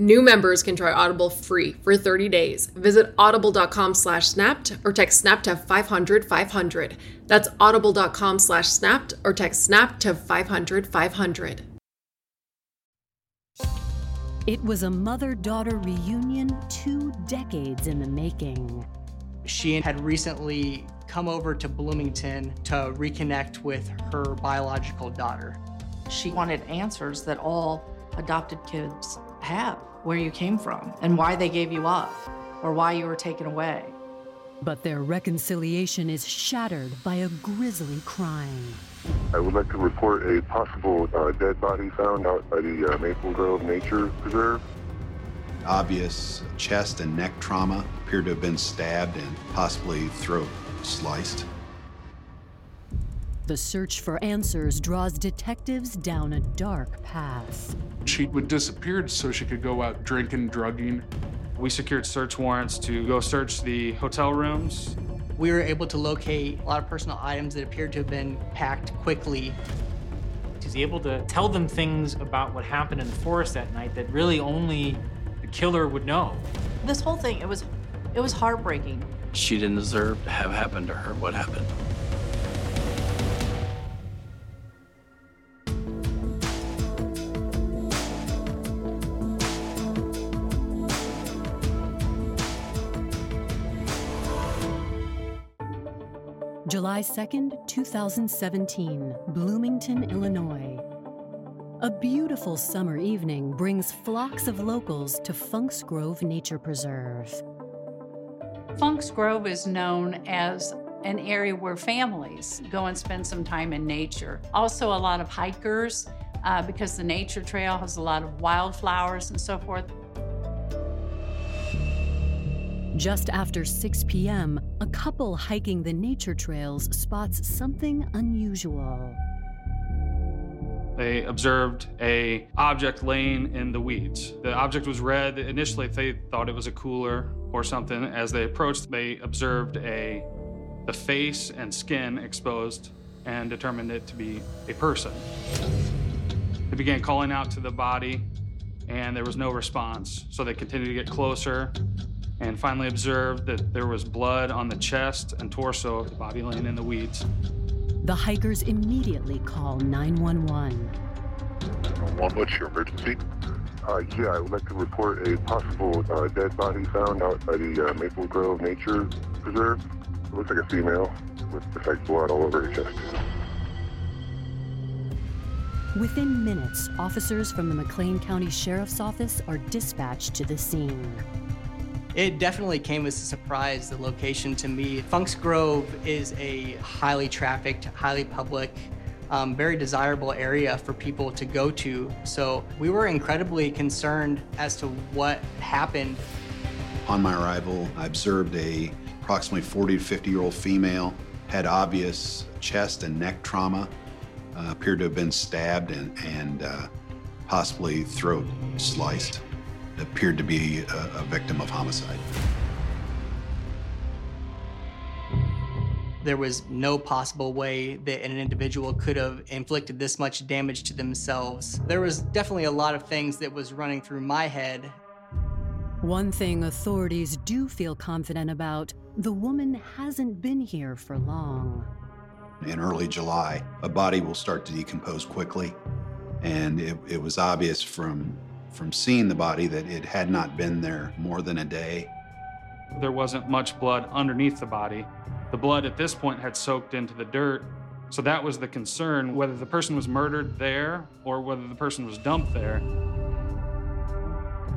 New members can try Audible free for 30 days. Visit audible.com slash snapped or text snap to 500 500. That's audible.com slash snapped or text snap to 500 500. It was a mother daughter reunion two decades in the making. She had recently come over to Bloomington to reconnect with her biological daughter. She wanted answers that all adopted kids have where you came from and why they gave you up or why you were taken away. But their reconciliation is shattered by a grisly crime. I would like to report a possible uh, dead body found out by the uh, Maple Grove Nature Preserve. Obvious chest and neck trauma appeared to have been stabbed and possibly throat sliced. The search for answers draws detectives down a dark path. She would disappear so she could go out drinking, drugging. We secured search warrants to go search the hotel rooms. We were able to locate a lot of personal items that appeared to have been packed quickly. She's able to tell them things about what happened in the forest that night that really only the killer would know. This whole thing, it was it was heartbreaking. She didn't deserve to have happened to her what happened. July 2nd, 2017, Bloomington, Illinois. A beautiful summer evening brings flocks of locals to Funk's Grove Nature Preserve. Funk's Grove is known as an area where families go and spend some time in nature. Also, a lot of hikers, uh, because the nature trail has a lot of wildflowers and so forth. Just after 6 p.m., a couple hiking the nature trails spots something unusual. They observed a object laying in the weeds. The object was red. Initially, they thought it was a cooler or something. As they approached, they observed a the face and skin exposed and determined it to be a person. They began calling out to the body, and there was no response. So they continued to get closer and finally observed that there was blood on the chest and torso of the body laying in the weeds. The hikers immediately call 911. One, what's your emergency? Uh, yeah, I would like to report a possible uh, dead body found out by the uh, Maple Grove Nature Preserve. It looks like a female with just like blood all over her chest. Within minutes, officers from the McLean County Sheriff's Office are dispatched to the scene. It definitely came as a surprise, the location to me. Funk's Grove is a highly trafficked, highly public, um, very desirable area for people to go to. So we were incredibly concerned as to what happened. On my arrival, I observed a approximately 40 to 50 year old female, had obvious chest and neck trauma, uh, appeared to have been stabbed and, and uh, possibly throat sliced. Appeared to be a, a victim of homicide. There was no possible way that an individual could have inflicted this much damage to themselves. There was definitely a lot of things that was running through my head. One thing authorities do feel confident about the woman hasn't been here for long. In early July, a body will start to decompose quickly. And it, it was obvious from, from seeing the body that it had not been there more than a day. There wasn't much blood underneath the body. The blood at this point had soaked into the dirt. So that was the concern whether the person was murdered there or whether the person was dumped there.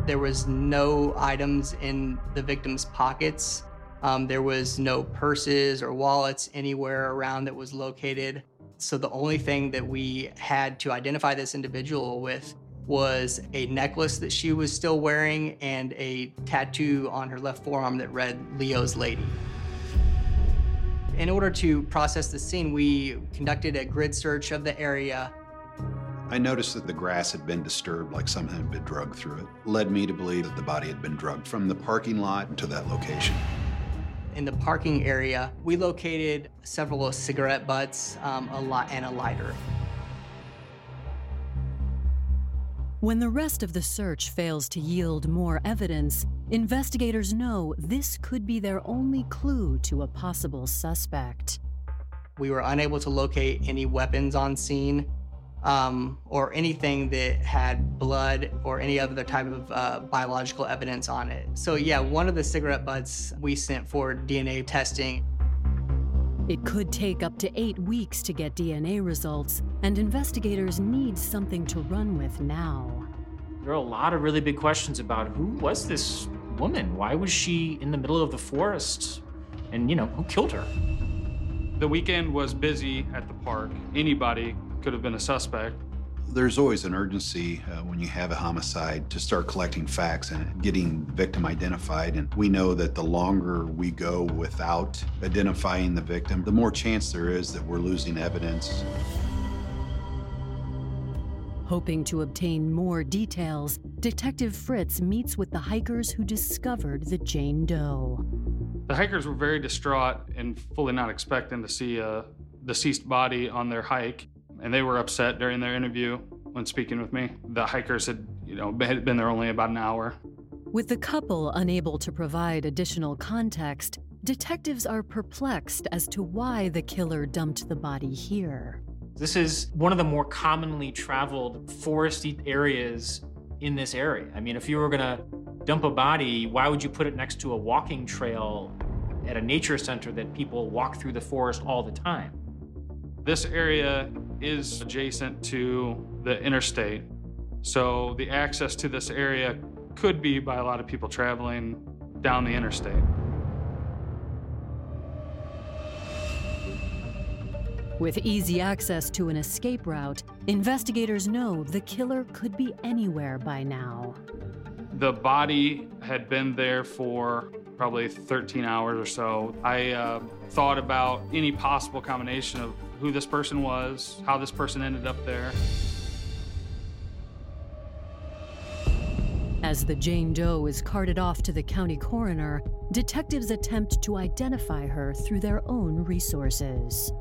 There was no items in the victim's pockets. Um, there was no purses or wallets anywhere around that was located. So the only thing that we had to identify this individual with was a necklace that she was still wearing and a tattoo on her left forearm that read Leo's Lady. In order to process the scene, we conducted a grid search of the area. I noticed that the grass had been disturbed, like something had been drugged through it. Led me to believe that the body had been drugged from the parking lot to that location. In the parking area, we located several cigarette butts um, a lot, and a lighter. When the rest of the search fails to yield more evidence, investigators know this could be their only clue to a possible suspect. We were unable to locate any weapons on scene um, or anything that had blood or any other type of uh, biological evidence on it. So, yeah, one of the cigarette butts we sent for DNA testing. It could take up to eight weeks to get DNA results, and investigators need something to run with now. There are a lot of really big questions about who was this woman? Why was she in the middle of the forest? And, you know, who killed her? The weekend was busy at the park. Anybody could have been a suspect. There's always an urgency uh, when you have a homicide to start collecting facts and getting the victim identified. And we know that the longer we go without identifying the victim, the more chance there is that we're losing evidence. Hoping to obtain more details, Detective Fritz meets with the hikers who discovered the Jane Doe. The hikers were very distraught and fully not expecting to see a deceased body on their hike and they were upset during their interview when speaking with me. The hikers had, you know, had been there only about an hour. With the couple unable to provide additional context, detectives are perplexed as to why the killer dumped the body here. This is one of the more commonly traveled foresty areas in this area. I mean, if you were gonna dump a body, why would you put it next to a walking trail at a nature center that people walk through the forest all the time? This area is adjacent to the interstate. So the access to this area could be by a lot of people traveling down the interstate. With easy access to an escape route, investigators know the killer could be anywhere by now. The body had been there for probably 13 hours or so. I uh, thought about any possible combination of who this person was, how this person ended up there. As the Jane Doe is carted off to the county coroner, detectives attempt to identify her through their own resources.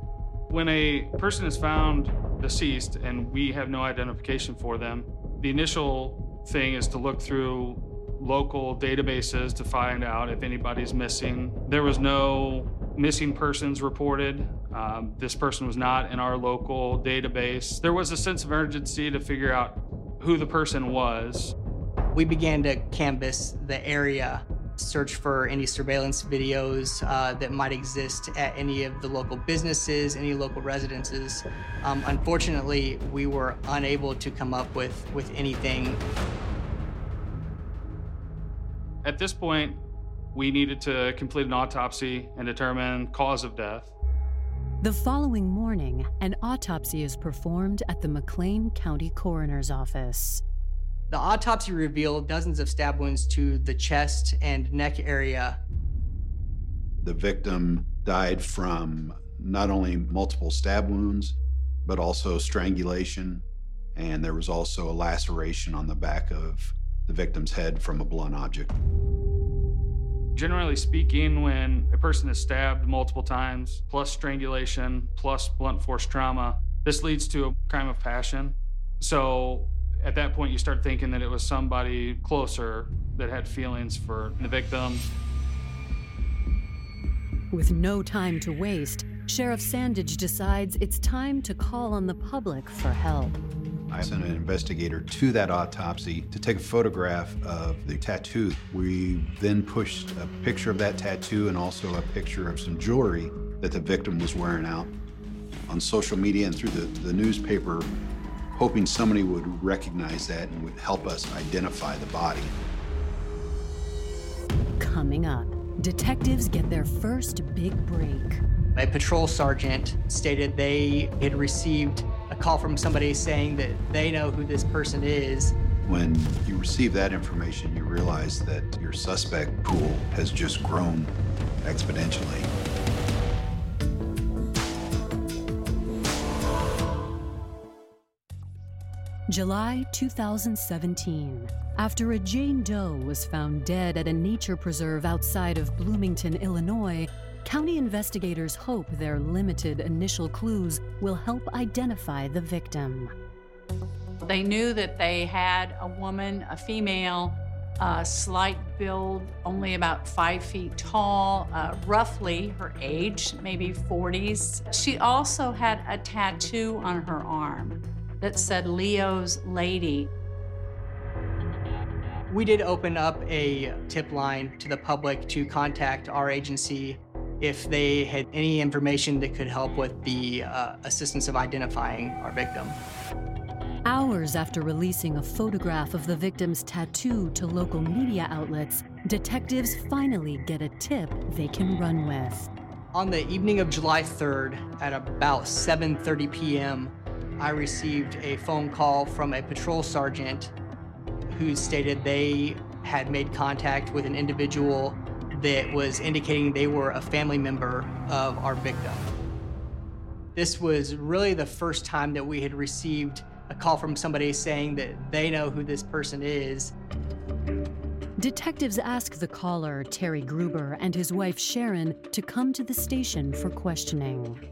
When a person is found deceased and we have no identification for them, the initial thing is to look through local databases to find out if anybody's missing. There was no missing persons reported. Um, this person was not in our local database. There was a sense of urgency to figure out who the person was. We began to canvass the area, search for any surveillance videos uh, that might exist at any of the local businesses, any local residences. Um, unfortunately, we were unable to come up with, with anything at this point, we needed to complete an autopsy and determine cause of death. The following morning, an autopsy is performed at the McLean County Coroner's Office. The autopsy revealed dozens of stab wounds to the chest and neck area. The victim died from not only multiple stab wounds, but also strangulation. And there was also a laceration on the back of the victim's head from a blunt object. Generally speaking, when a person is stabbed multiple times, plus strangulation, plus blunt force trauma, this leads to a crime of passion. So at that point, you start thinking that it was somebody closer that had feelings for the victim. With no time to waste, Sheriff Sandage decides it's time to call on the public for help. I sent an investigator to that autopsy to take a photograph of the tattoo. We then pushed a picture of that tattoo and also a picture of some jewelry that the victim was wearing out on social media and through the, the newspaper, hoping somebody would recognize that and would help us identify the body. Coming up, detectives get their first big break. A patrol sergeant stated they had received a call from somebody saying that they know who this person is. When you receive that information, you realize that your suspect pool has just grown exponentially. July 2017. After a Jane Doe was found dead at a nature preserve outside of Bloomington, Illinois, county investigators hope their limited initial clues will help identify the victim. They knew that they had a woman, a female, uh, slight build, only about five feet tall, uh, roughly her age, maybe 40s. She also had a tattoo on her arm that said Leo's Lady. We did open up a tip line to the public to contact our agency if they had any information that could help with the uh, assistance of identifying our victim. Hours after releasing a photograph of the victim's tattoo to local media outlets, detectives finally get a tip they can run with. On the evening of July 3rd at about 7:30 p.m., I received a phone call from a patrol sergeant who stated they had made contact with an individual that was indicating they were a family member of our victim. This was really the first time that we had received a call from somebody saying that they know who this person is. Detectives ask the caller, Terry Gruber, and his wife Sharon to come to the station for questioning.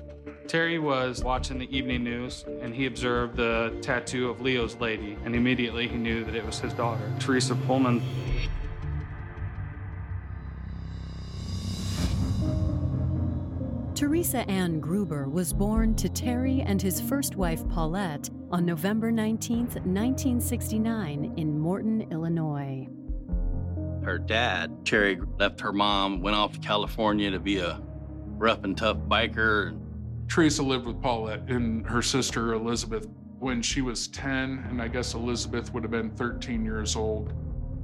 Terry was watching the evening news and he observed the tattoo of Leo's lady, and immediately he knew that it was his daughter, Teresa Pohlman. Teresa Ann Gruber was born to Terry and his first wife Paulette on November 19, 1969, in Morton, Illinois. Her dad, Terry, left her mom, went off to California to be a rough and tough biker. Teresa lived with Paulette and her sister Elizabeth when she was 10, and I guess Elizabeth would have been 13 years old.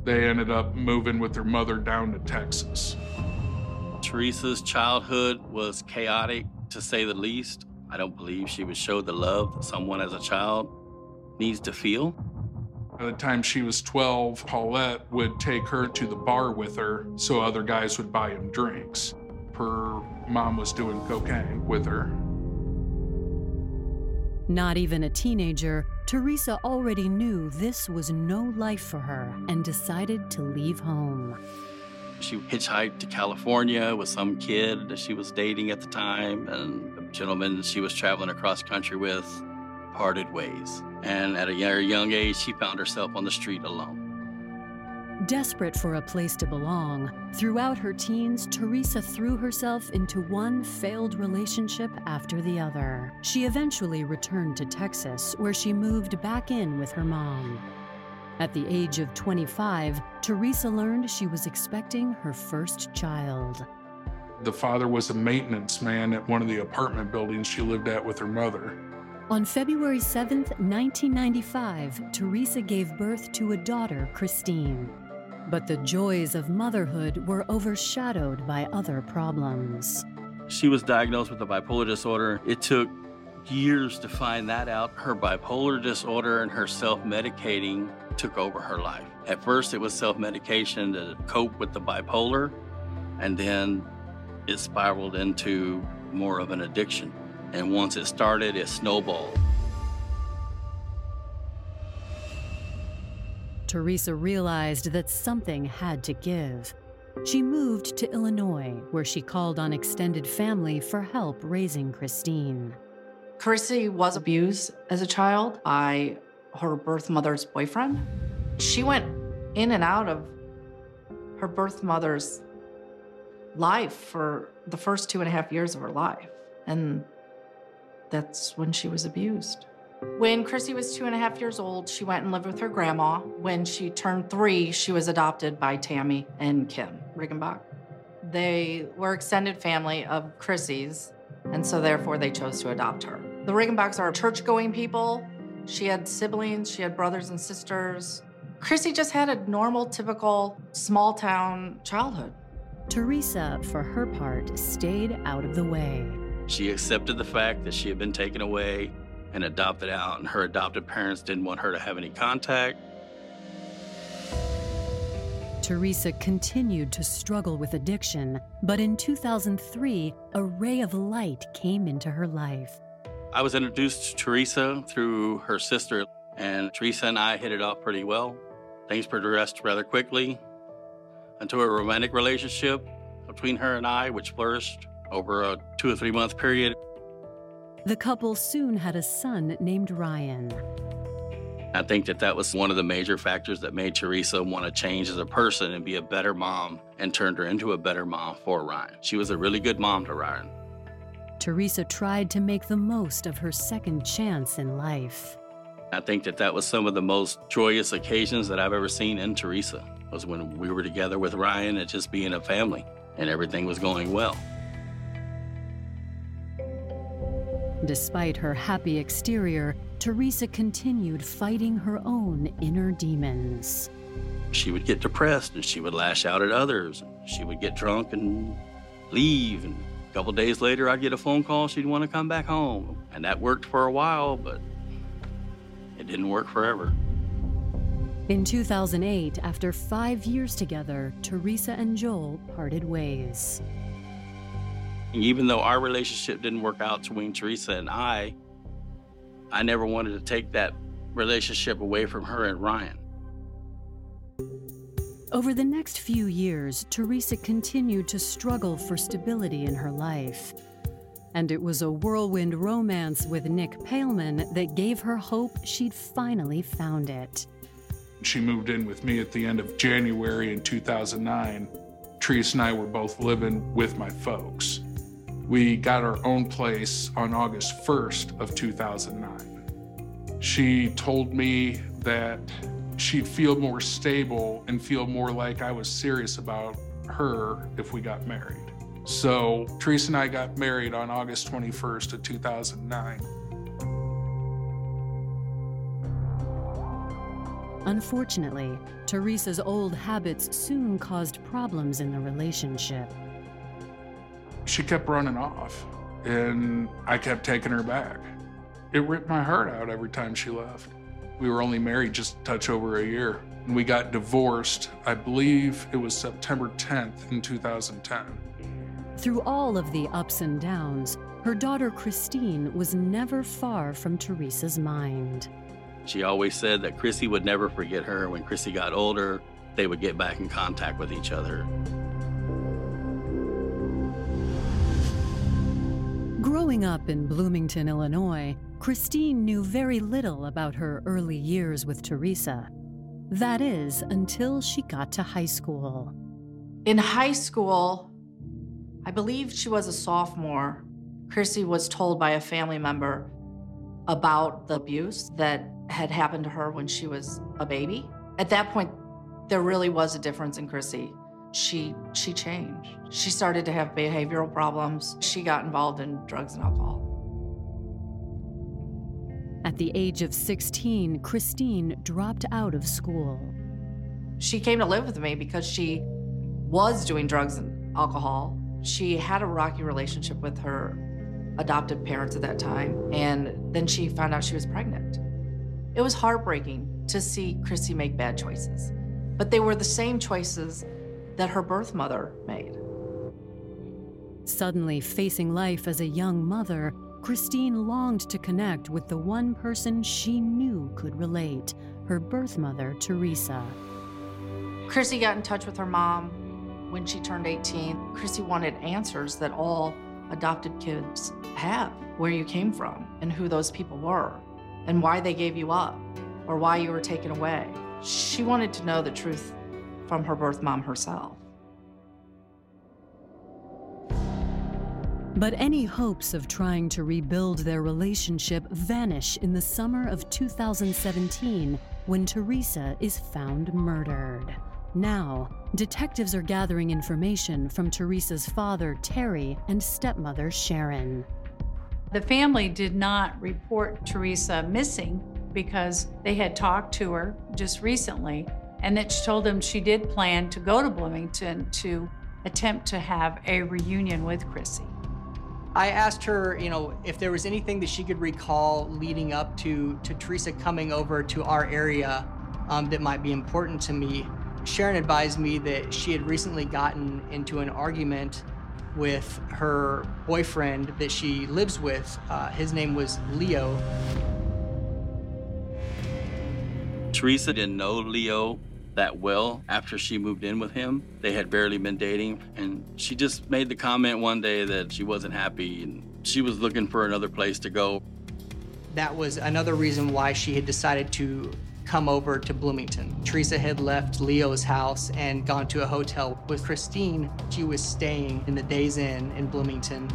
They ended up moving with their mother down to Texas. Teresa's childhood was chaotic, to say the least. I don't believe she would show the love that someone as a child needs to feel. By the time she was 12, Paulette would take her to the bar with her so other guys would buy them drinks. Her mom was doing cocaine with her. Not even a teenager, Teresa already knew this was no life for her and decided to leave home. She hitchhiked to California with some kid that she was dating at the time, and a gentleman she was traveling across country with parted ways. And at a young age, she found herself on the street alone. Desperate for a place to belong, throughout her teens, Teresa threw herself into one failed relationship after the other. She eventually returned to Texas, where she moved back in with her mom. At the age of 25, Teresa learned she was expecting her first child. The father was a maintenance man at one of the apartment buildings she lived at with her mother. On February 7, 1995, Teresa gave birth to a daughter, Christine. But the joys of motherhood were overshadowed by other problems. She was diagnosed with a bipolar disorder. It took years to find that out. Her bipolar disorder and her self medicating took over her life. At first, it was self medication to cope with the bipolar, and then it spiraled into more of an addiction. And once it started, it snowballed. Teresa realized that something had to give. She moved to Illinois, where she called on extended family for help raising Christine. Chrissy was abused as a child by her birth mother's boyfriend. She went in and out of her birth mother's life for the first two and a half years of her life. And that's when she was abused. When Chrissy was two and a half years old, she went and lived with her grandma. When she turned three, she was adopted by Tammy and Kim Riggenbach. They were extended family of Chrissy's, and so therefore they chose to adopt her. The Riggenbachs are church going people. She had siblings, she had brothers and sisters. Chrissy just had a normal, typical small town childhood. Teresa, for her part, stayed out of the way. She accepted the fact that she had been taken away and adopted out, and her adopted parents didn't want her to have any contact. Teresa continued to struggle with addiction, but in 2003, a ray of light came into her life. I was introduced to Teresa through her sister, and Teresa and I hit it off pretty well. Things progressed rather quickly into a romantic relationship between her and I, which flourished over a two or three month period. The couple soon had a son named Ryan. I think that that was one of the major factors that made Teresa want to change as a person and be a better mom and turned her into a better mom for Ryan. She was a really good mom to Ryan. Teresa tried to make the most of her second chance in life. I think that that was some of the most joyous occasions that I've ever seen in Teresa was when we were together with Ryan and just being a family and everything was going well. Despite her happy exterior, Teresa continued fighting her own inner demons. She would get depressed and she would lash out at others. She would get drunk and leave. And couple days later, I'd get a phone call she'd want to come back home. And that worked for a while, but it didn't work forever. In 2008, after five years together, Teresa and Joel parted ways. Even though our relationship didn't work out between Teresa and I, I never wanted to take that relationship away from her and Ryan. Over the next few years, Teresa continued to struggle for stability in her life. And it was a whirlwind romance with Nick Pohlman that gave her hope she'd finally found it. She moved in with me at the end of January in 2009. Teresa and I were both living with my folks. We got our own place on August 1st of 2009. She told me that she'd feel more stable and feel more like I was serious about her if we got married. So Teresa and I got married on August 21st of 2009. Unfortunately, Teresa's old habits soon caused problems in the relationship. She kept running off, and I kept taking her back. It ripped my heart out every time she left. We were only married just a touch over a year. And we got divorced, I believe it was September 10th in 2010. Through all of the ups and downs, her daughter Christine was never far from Teresa's mind. She always said that Chrissy would never forget her. When Chrissy got older, they would get back in contact with each other. Growing up in Bloomington, Illinois, Christine knew very little about her early years with Teresa. That is, until she got to high school. In high school, I believe she was a sophomore. Chrissy was told by a family member about the abuse that had happened to her when she was a baby. At that point, there really was a difference in Chrissy. She she changed. She started to have behavioral problems. She got involved in drugs and alcohol. At the age of 16, Christine dropped out of school. She came to live with me because she was doing drugs and alcohol. She had a rocky relationship with her adopted parents at that time, and then she found out she was pregnant. It was heartbreaking to see Chrissy make bad choices, but they were the same choices that her birth mother made. Suddenly facing life as a young mother, Christine longed to connect with the one person she knew could relate her birth mother, Teresa. Chrissy got in touch with her mom when she turned 18. Chrissy wanted answers that all adopted kids have where you came from and who those people were and why they gave you up or why you were taken away. She wanted to know the truth from her birth mom herself. But any hopes of trying to rebuild their relationship vanish in the summer of 2017 when Teresa is found murdered. Now, detectives are gathering information from Teresa's father, Terry, and stepmother, Sharon. The family did not report Teresa missing because they had talked to her just recently and that she told them she did plan to go to Bloomington to attempt to have a reunion with Chrissy. I asked her, you know, if there was anything that she could recall leading up to, to Teresa coming over to our area um, that might be important to me. Sharon advised me that she had recently gotten into an argument with her boyfriend that she lives with. Uh, his name was Leo. Teresa didn't know Leo that well after she moved in with him. They had barely been dating, and she just made the comment one day that she wasn't happy and she was looking for another place to go. That was another reason why she had decided to come over to Bloomington. Teresa had left Leo's house and gone to a hotel with Christine. She was staying in the Days Inn in Bloomington.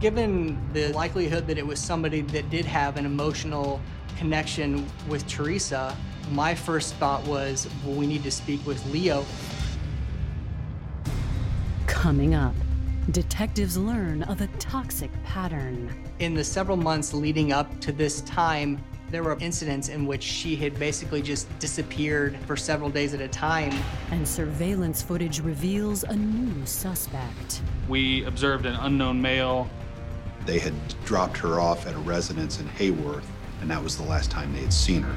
Given the likelihood that it was somebody that did have an emotional connection with Teresa, my first thought was, well, we need to speak with Leo. Coming up, detectives learn of a toxic pattern. In the several months leading up to this time, there were incidents in which she had basically just disappeared for several days at a time. And surveillance footage reveals a new suspect. We observed an unknown male. They had dropped her off at a residence in Heyworth, and that was the last time they had seen her.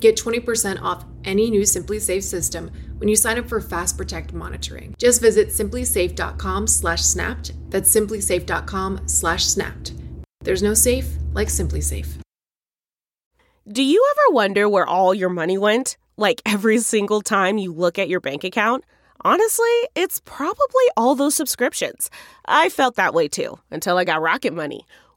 Get 20% off any new SimpliSafe system when you sign up for Fast Protect monitoring. Just visit simplisafe.com/snapped. That's simplisafe.com/snapped. There's no safe like SimpliSafe. Do you ever wonder where all your money went? Like every single time you look at your bank account? Honestly, it's probably all those subscriptions. I felt that way too until I got Rocket Money.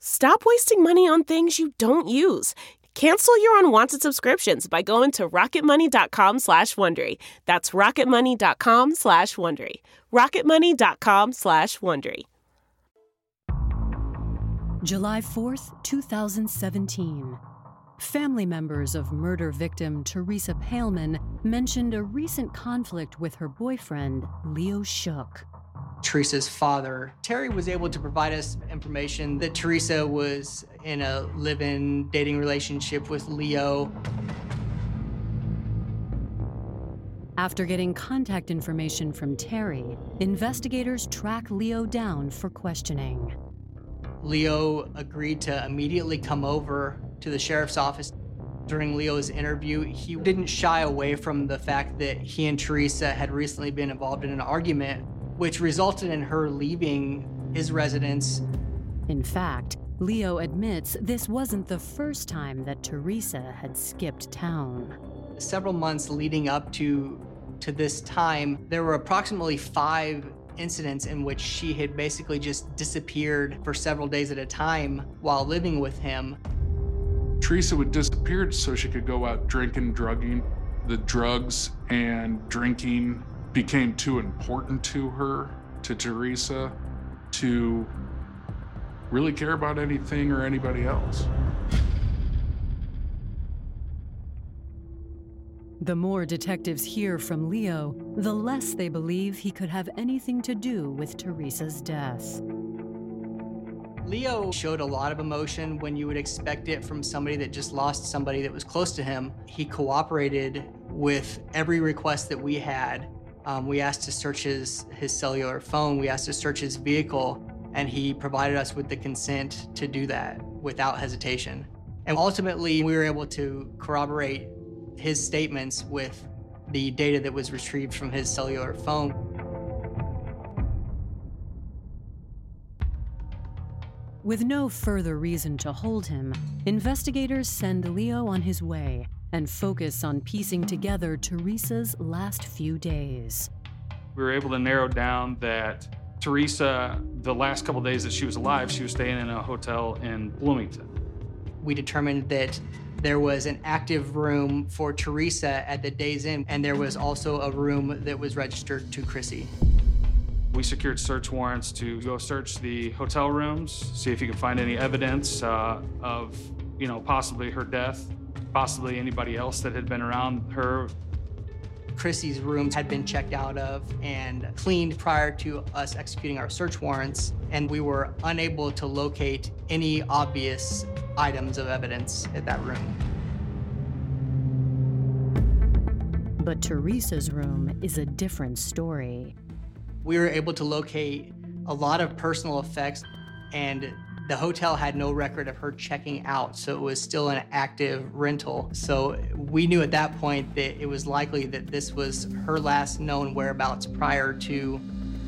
Stop wasting money on things you don't use. Cancel your unwanted subscriptions by going to rocketmoney.com slash Wondery. That's rocketmoney.com slash Wondery. rocketmoney.com slash Wondery. July 4th, 2017. Family members of murder victim Teresa Pohlman mentioned a recent conflict with her boyfriend, Leo Shook. Teresa's father, Terry was able to provide us information that Teresa was in a live in dating relationship with Leo. After getting contact information from Terry, investigators track Leo down for questioning. Leo agreed to immediately come over to the sheriff's office. During Leo's interview, he didn't shy away from the fact that he and Teresa had recently been involved in an argument, which resulted in her leaving his residence. In fact, Leo admits this wasn't the first time that Teresa had skipped town. Several months leading up to to this time, there were approximately five incidents in which she had basically just disappeared for several days at a time while living with him. Teresa would disappear so she could go out drinking, drugging. The drugs and drinking became too important to her, to Teresa, to really care about anything or anybody else. The more detectives hear from Leo, the less they believe he could have anything to do with Teresa's death. Leo showed a lot of emotion when you would expect it from somebody that just lost somebody that was close to him. He cooperated with every request that we had. Um, we asked to search his, his cellular phone, we asked to search his vehicle, and he provided us with the consent to do that without hesitation. And ultimately, we were able to corroborate his statements with the data that was retrieved from his cellular phone. With no further reason to hold him, investigators send Leo on his way and focus on piecing together Teresa's last few days. We were able to narrow down that Teresa, the last couple days that she was alive, she was staying in a hotel in Bloomington. We determined that there was an active room for Teresa at the Days Inn, and there was also a room that was registered to Chrissy. We secured search warrants to go search the hotel rooms, see if you can find any evidence uh, of, you know, possibly her death, possibly anybody else that had been around her Chrissy's rooms had been checked out of and cleaned prior to us executing our search warrants, and we were unable to locate any obvious items of evidence at that room. But Teresa's room is a different story. We were able to locate a lot of personal effects and the hotel had no record of her checking out, so it was still an active rental. So we knew at that point that it was likely that this was her last known whereabouts prior to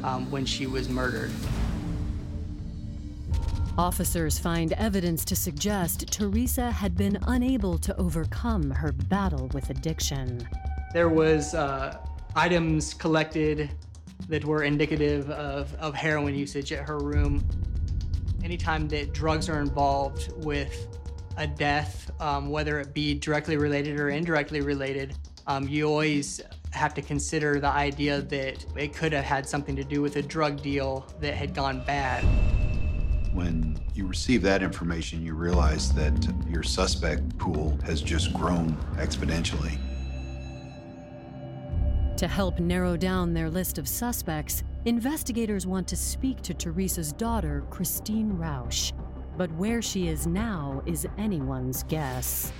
um, when she was murdered. Officers find evidence to suggest Teresa had been unable to overcome her battle with addiction. There was uh, items collected that were indicative of, of heroin usage at her room anytime that drugs are involved with a death, um, whether it be directly related or indirectly related, um, you always have to consider the idea that it could have had something to do with a drug deal that had gone bad. When you receive that information, you realize that your suspect pool has just grown exponentially. To help narrow down their list of suspects, investigators want to speak to Teresa's daughter, Christine Roush. But where she is now is anyone's guess.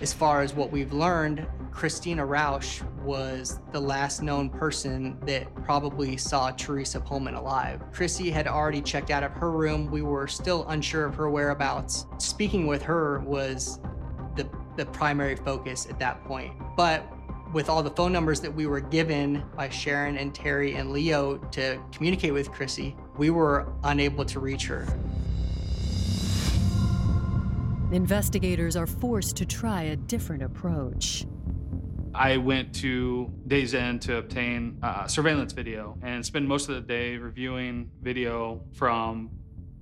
As far as what we've learned, Christina Roush was the last known person that probably saw Teresa Pohlman alive. Chrissy had already checked out of her room. We were still unsure of her whereabouts. Speaking with her was the, the primary focus at that point. But with all the phone numbers that we were given by Sharon and Terry and Leo to communicate with Chrissy, we were unable to reach her. Investigators are forced to try a different approach. I went to Days Inn to obtain uh, surveillance video and spend most of the day reviewing video from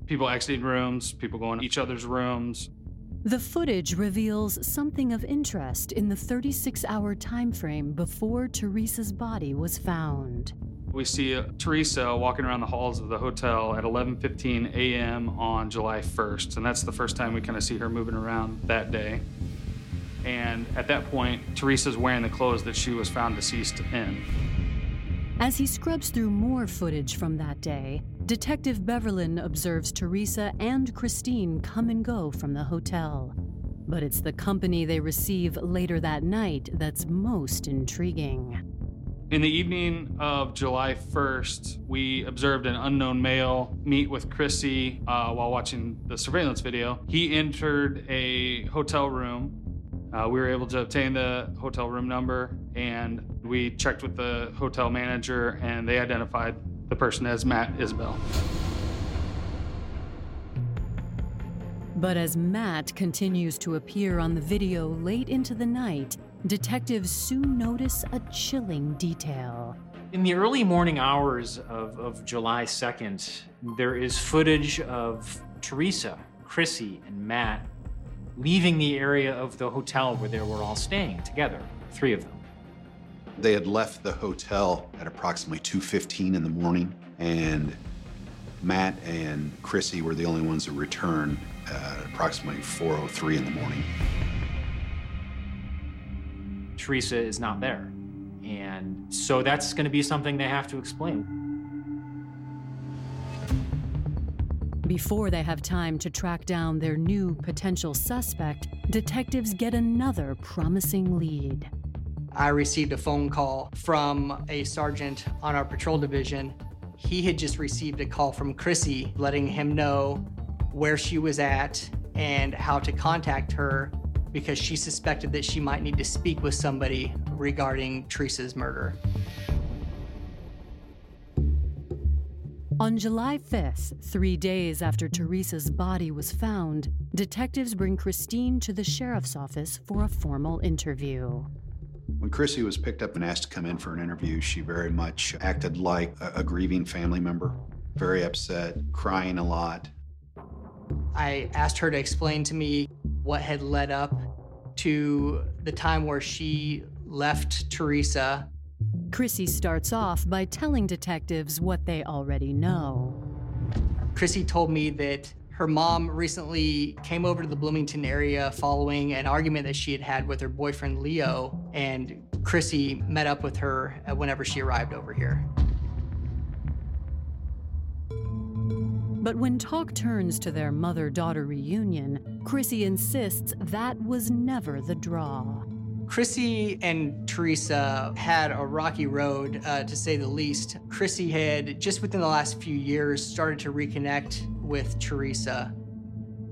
people exiting rooms, people going to each other's rooms, the footage reveals something of interest in the 36 hour time frame before Teresa's body was found. We see uh, Teresa walking around the halls of the hotel at 11:15 a.m. on July 1st, and that's the first time we kind of see her moving around that day. And at that point, Teresa's wearing the clothes that she was found deceased in. As he scrubs through more footage from that day, Detective Beverlin observes Teresa and Christine come and go from the hotel. But it's the company they receive later that night that's most intriguing. In the evening of July 1st, we observed an unknown male meet with Chrissy uh, while watching the surveillance video. He entered a hotel room Uh, we were able to obtain the hotel room number and we checked with the hotel manager and they identified the person as Matt Isbell. But as Matt continues to appear on the video late into the night, detectives soon notice a chilling detail. In the early morning hours of, of July 2nd, there is footage of Teresa, Chrissy, and Matt leaving the area of the hotel where they were all staying together, three of them. They had left the hotel at approximately 2.15 in the morning, and Matt and Chrissy were the only ones that returned at approximately 4.03 in the morning. Teresa is not there. And so that's going to be something they have to explain. Before they have time to track down their new potential suspect, detectives get another promising lead. I received a phone call from a sergeant on our patrol division. He had just received a call from Chrissy letting him know where she was at and how to contact her because she suspected that she might need to speak with somebody regarding Teresa's murder. On July 5th, three days after Teresa's body was found, detectives bring Christine to the sheriff's office for a formal interview. When Chrissy was picked up and asked to come in for an interview, she very much acted like a, a grieving family member, very upset, crying a lot. I asked her to explain to me what had led up to the time where she left Teresa. Chrissy starts off by telling detectives what they already know. Chrissy told me that her mom recently came over to the Bloomington area following an argument that she had had with her boyfriend Leo, and Chrissy met up with her whenever she arrived over here. But when talk turns to their mother daughter reunion, Chrissy insists that was never the draw. Chrissy and Teresa had a rocky road, uh, to say the least. Chrissy had, just within the last few years, started to reconnect with Teresa.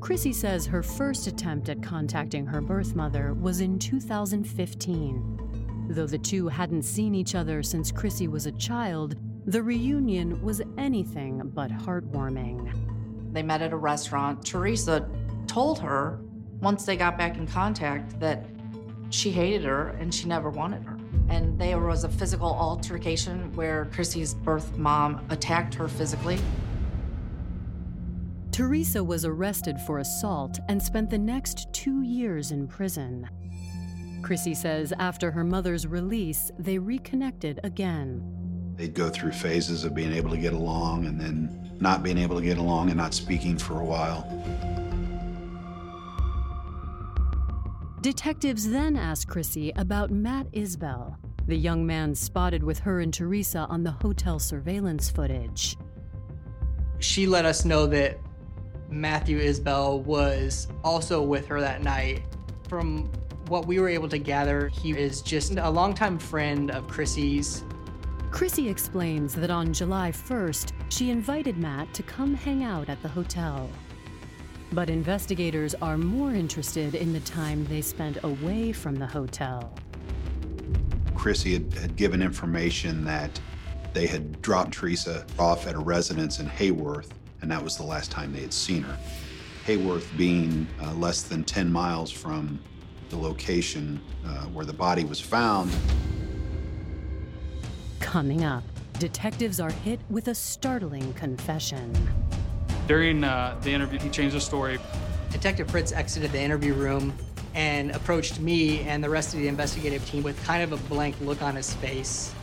Chrissy says her first attempt at contacting her birth mother was in 2015. Though the two hadn't seen each other since Chrissy was a child, the reunion was anything but heartwarming. They met at a restaurant. Teresa told her, once they got back in contact, that she hated her and she never wanted her. And there was a physical altercation where Chrissy's birth mom attacked her physically. Teresa was arrested for assault and spent the next two years in prison. Chrissy says after her mother's release, they reconnected again. They'd go through phases of being able to get along and then not being able to get along and not speaking for a while. Detectives then ask Chrissy about Matt Isbell, the young man spotted with her and Teresa on the hotel surveillance footage. She let us know that Matthew Isbell was also with her that night. From what we were able to gather, he is just a longtime friend of Chrissy's. Chrissy explains that on July 1st, she invited Matt to come hang out at the hotel. But investigators are more interested in the time they spent away from the hotel. Chrissy had, had given information that they had dropped Teresa off at a residence in Heyworth, and that was the last time they had seen her. Heyworth being uh, less than 10 miles from the location uh, where the body was found. Coming up, detectives are hit with a startling confession. During uh, the interview, he changed the story. Detective Fritz exited the interview room and approached me and the rest of the investigative team with kind of a blank look on his face.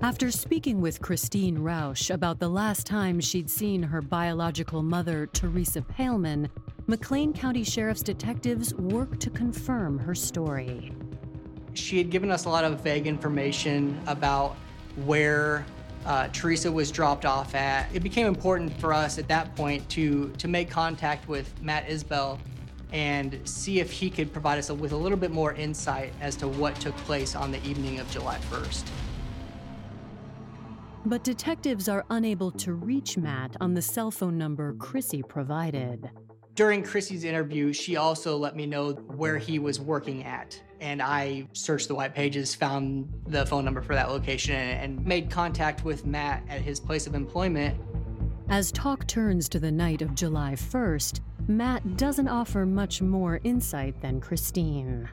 After speaking with Christine Roush about the last time she'd seen her biological mother, Teresa Pohlman, McLean County Sheriff's detectives work to confirm her story. She had given us a lot of vague information about where uh, Teresa was dropped off at. It became important for us at that point to, to make contact with Matt Isbell and see if he could provide us with a little bit more insight as to what took place on the evening of July 1st. But detectives are unable to reach Matt on the cell phone number Chrissy provided. During Chrissy's interview, she also let me know where he was working at. And I searched the white pages, found the phone number for that location, and made contact with Matt at his place of employment. As talk turns to the night of July 1st, Matt doesn't offer much more insight than Christine.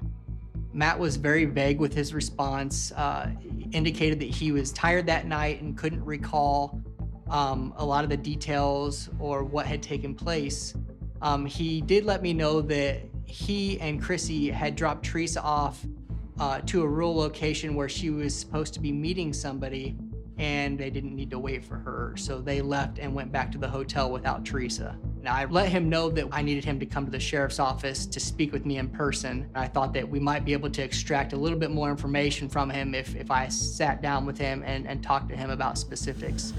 Matt was very vague with his response, uh, indicated that he was tired that night and couldn't recall um, a lot of the details or what had taken place. Um, he did let me know that he and Chrissy had dropped Teresa off uh, to a rural location where she was supposed to be meeting somebody and they didn't need to wait for her. So they left and went back to the hotel without Teresa. Now, I let him know that I needed him to come to the sheriff's office to speak with me in person. I thought that we might be able to extract a little bit more information from him if, if I sat down with him and, and talked to him about specifics.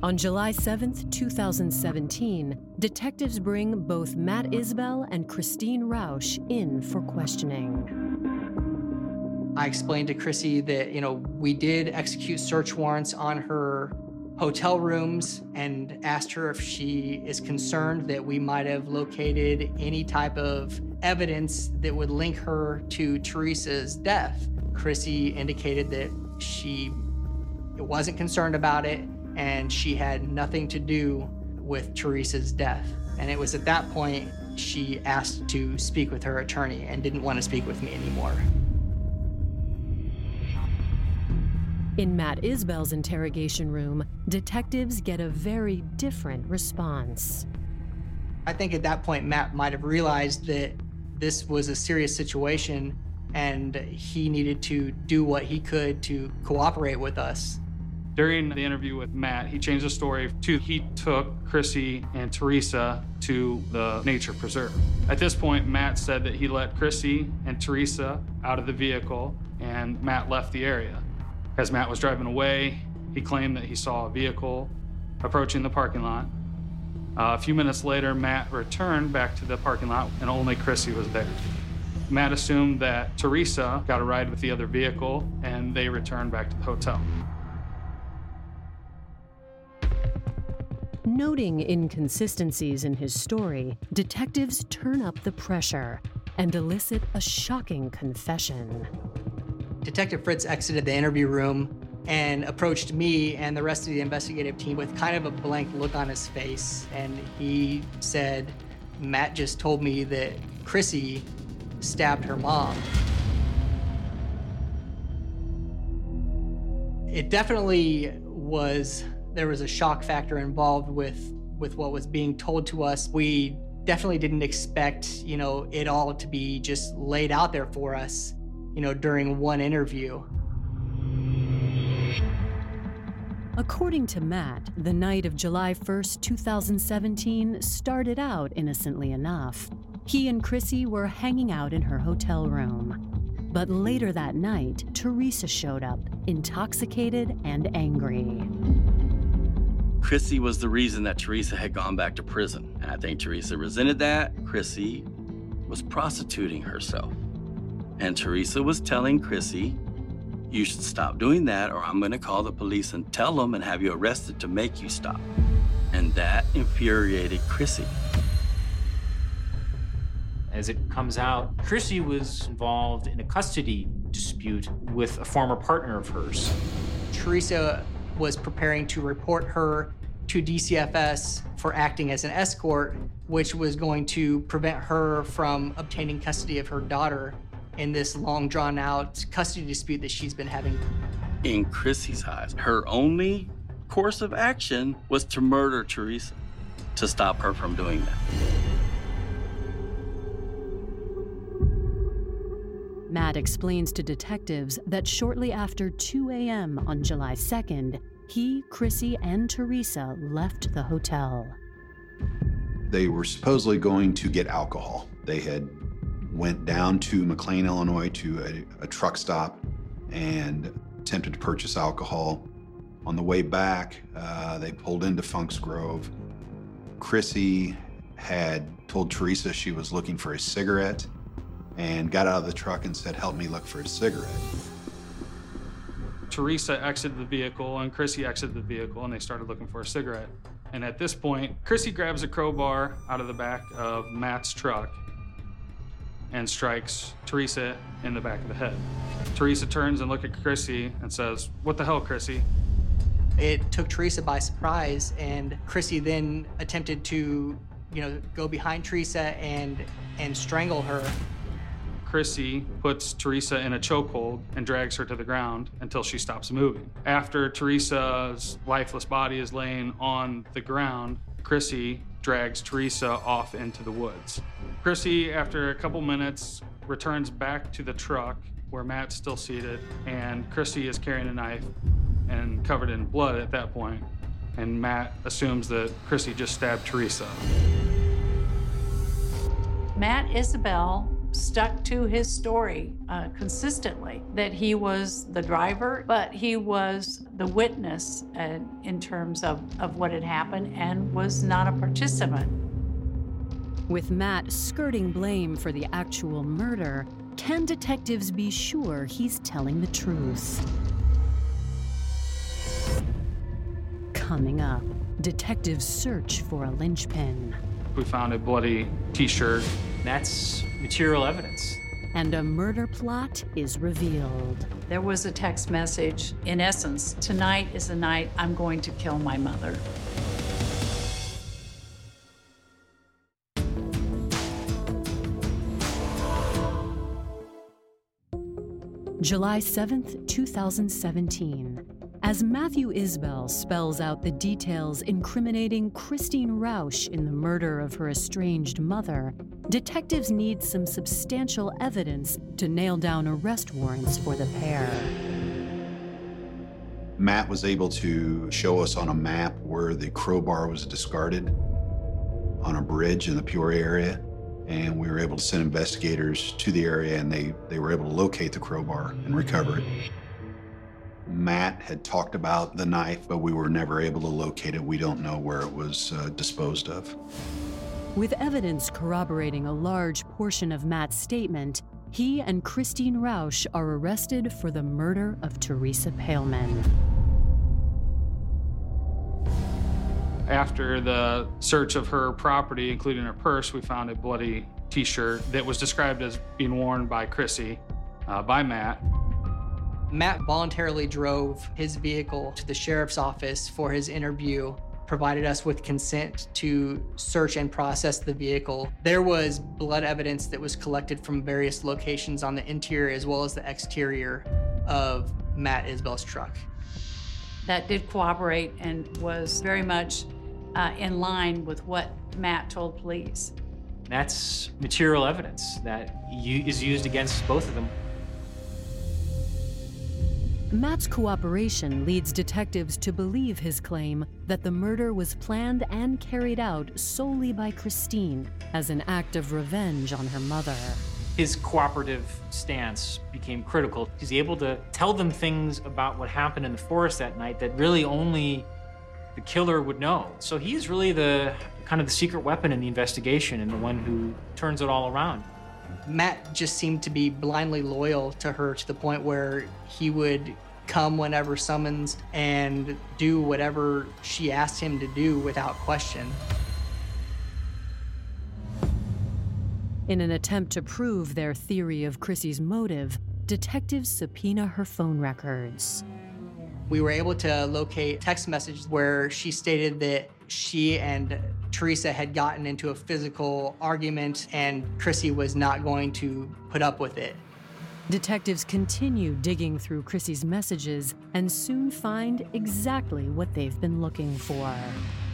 On July 7th, 2017, detectives bring both Matt Isbell and Christine Roush in for questioning. I explained to Chrissy that, you know, we did execute search warrants on her hotel rooms and asked her if she is concerned that we might have located any type of evidence that would link her to Teresa's death. Chrissy indicated that she wasn't concerned about it and she had nothing to do with Teresa's death. And it was at that point she asked to speak with her attorney and didn't want to speak with me anymore. In Matt Isbell's interrogation room, detectives get a very different response. I think at that point, Matt might have realized that this was a serious situation and he needed to do what he could to cooperate with us. During the interview with Matt, he changed the story to he took Chrissy and Teresa to the nature preserve. At this point, Matt said that he let Chrissy and Teresa out of the vehicle and Matt left the area. As Matt was driving away, he claimed that he saw a vehicle approaching the parking lot. Uh, a few minutes later, Matt returned back to the parking lot and only Chrissy was there. Matt assumed that Teresa got a ride with the other vehicle and they returned back to the hotel. Noting inconsistencies in his story, detectives turn up the pressure and elicit a shocking confession. Detective Fritz exited the interview room and approached me and the rest of the investigative team with kind of a blank look on his face. And he said, Matt just told me that Chrissy stabbed her mom. It definitely was, there was a shock factor involved with, with what was being told to us. We definitely didn't expect, you know, it all to be just laid out there for us you know, during one interview. According to Matt, the night of July 1st, 2017 started out innocently enough. He and Chrissy were hanging out in her hotel room. But later that night, Teresa showed up, intoxicated and angry. Chrissy was the reason that Teresa had gone back to prison. And I think Teresa resented that. Chrissy was prostituting herself. And Teresa was telling Chrissy, you should stop doing that or I'm going to call the police and tell them and have you arrested to make you stop. And that infuriated Chrissy. As it comes out, Chrissy was involved in a custody dispute with a former partner of hers. Teresa was preparing to report her to DCFS for acting as an escort, which was going to prevent her from obtaining custody of her daughter in this long drawn out custody dispute that she's been having. In Chrissy's eyes, her only course of action was to murder Teresa to stop her from doing that. Matt explains to detectives that shortly after 2 a.m. on July 2nd, he, Chrissy, and Teresa left the hotel. They were supposedly going to get alcohol. They had went down to McLean, Illinois to a, a truck stop and attempted to purchase alcohol. On the way back, uh, they pulled into Funk's Grove. Chrissy had told Teresa she was looking for a cigarette and got out of the truck and said, Help me look for a cigarette. Teresa exited the vehicle and Chrissy exited the vehicle and they started looking for a cigarette. And at this point, Chrissy grabs a crowbar out of the back of Matt's truck and strikes Teresa in the back of the head. Teresa turns and looks at Chrissy and says, What the hell, Chrissy? It took Teresa by surprise, and Chrissy then attempted to, you know, go behind Teresa and and strangle her. Chrissy puts Teresa in a chokehold and drags her to the ground until she stops moving. After Teresa's lifeless body is laying on the ground, Chrissy drags Teresa off into the woods. Chrissy, after a couple minutes, returns back to the truck where Matt's still seated, and Chrissy is carrying a knife and covered in blood at that point. And Matt assumes that Chrissy just stabbed Teresa. Matt Isbell stuck to his story uh, consistently that he was the driver, but he was the witness uh, in terms of, of what had happened and was not a participant. With Matt skirting blame for the actual murder, can detectives be sure he's telling the truth? Coming up, detectives search for a linchpin. We found a bloody t shirt. That's material evidence. And a murder plot is revealed. There was a text message, in essence, tonight is the night I'm going to kill my mother. July 7th, 2017. As Matthew Isbell spells out the details incriminating Christine Roush in the murder of her estranged mother, detectives need some substantial evidence to nail down arrest warrants for the pair. Matt was able to show us on a map where the crowbar was discarded on a bridge in the Peoria area. And we were able to send investigators to the area and they, they were able to locate the crowbar and recover it. Matt had talked about the knife, but we were never able to locate it. We don't know where it was uh, disposed of. With evidence corroborating a large portion of Matt's statement, he and Christine Roush are arrested for the murder of Teresa Pohlman. After the search of her property, including her purse, we found a bloody t shirt that was described as being worn by Chrissy, uh, by Matt. Matt voluntarily drove his vehicle to the sheriff's office for his interview, provided us with consent to search and process the vehicle. There was blood evidence that was collected from various locations on the interior as well as the exterior of Matt Isbell's truck. That did cooperate and was very much uh, in line with what Matt told police. That's material evidence that is used against both of them. Matt's cooperation leads detectives to believe his claim that the murder was planned and carried out solely by Christine as an act of revenge on her mother. His cooperative stance became critical. He's able to tell them things about what happened in the forest that night that really only the killer would know. So he's really the kind of the secret weapon in the investigation and the one who turns it all around. Matt just seemed to be blindly loyal to her to the point where he would come whenever summons and do whatever she asked him to do without question. In an attempt to prove their theory of Chrissy's motive, detectives subpoena her phone records. We were able to locate text messages where she stated that she and Teresa had gotten into a physical argument and Chrissy was not going to put up with it. Detectives continue digging through Chrissy's messages and soon find exactly what they've been looking for.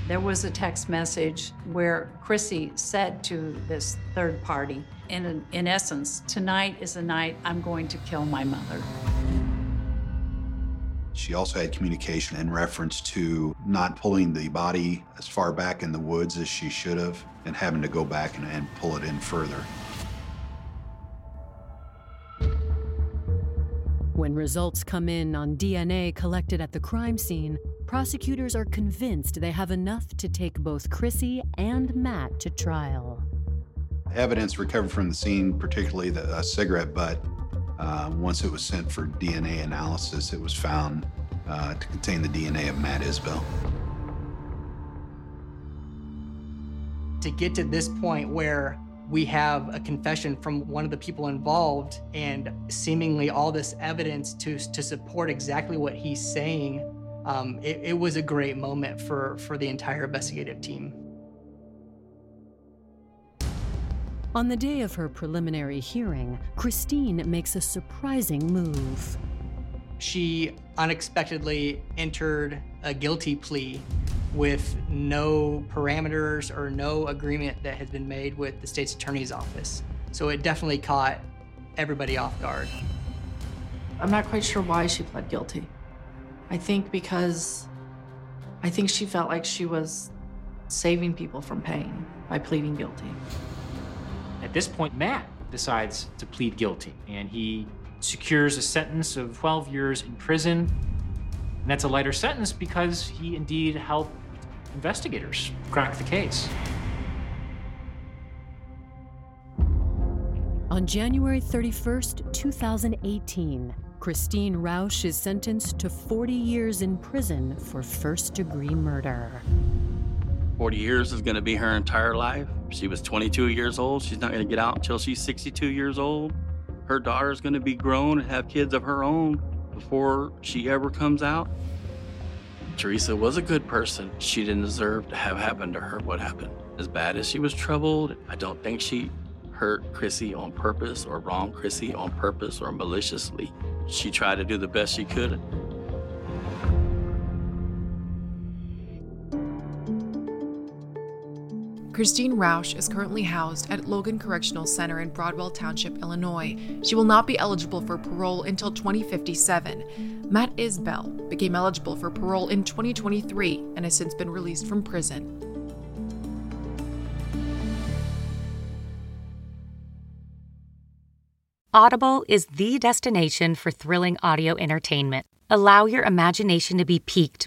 There was a text message where Chrissy said to this third party, in, in essence, tonight is the night I'm going to kill my mother. She also had communication in reference to not pulling the body as far back in the woods as she should have and having to go back and, and pull it in further. When results come in on DNA collected at the crime scene, prosecutors are convinced they have enough to take both Chrissy and Matt to trial. Evidence recovered from the scene, particularly the uh, cigarette butt, uh, once it was sent for DNA analysis, it was found uh, to contain the DNA of Matt Isbell. To get to this point where we have a confession from one of the people involved and seemingly all this evidence to, to support exactly what he's saying, um, it, it was a great moment for, for the entire investigative team. On the day of her preliminary hearing, Christine makes a surprising move. She unexpectedly entered a guilty plea with no parameters or no agreement that had been made with the state's attorney's office. So it definitely caught everybody off guard. I'm not quite sure why she pled guilty. I think because I think she felt like she was saving people from pain by pleading guilty. At this point, Matt decides to plead guilty and he secures a sentence of 12 years in prison. And that's a lighter sentence because he indeed helped investigators crack the case. On January 31st, 2018, Christine Roush is sentenced to 40 years in prison for first degree murder. 40 years is going to be her entire life. She was 22 years old. She's not going to get out until she's 62 years old. Her daughter's going to be grown and have kids of her own before she ever comes out. Teresa was a good person. She didn't deserve to have happened to her what happened. As bad as she was troubled, I don't think she hurt Chrissy on purpose or wronged Chrissy on purpose or maliciously. She tried to do the best she could. Christine Roush is currently housed at Logan Correctional Center in Broadwell Township, Illinois. She will not be eligible for parole until 2057. Matt Isbell became eligible for parole in 2023 and has since been released from prison. Audible is the destination for thrilling audio entertainment. Allow your imagination to be piqued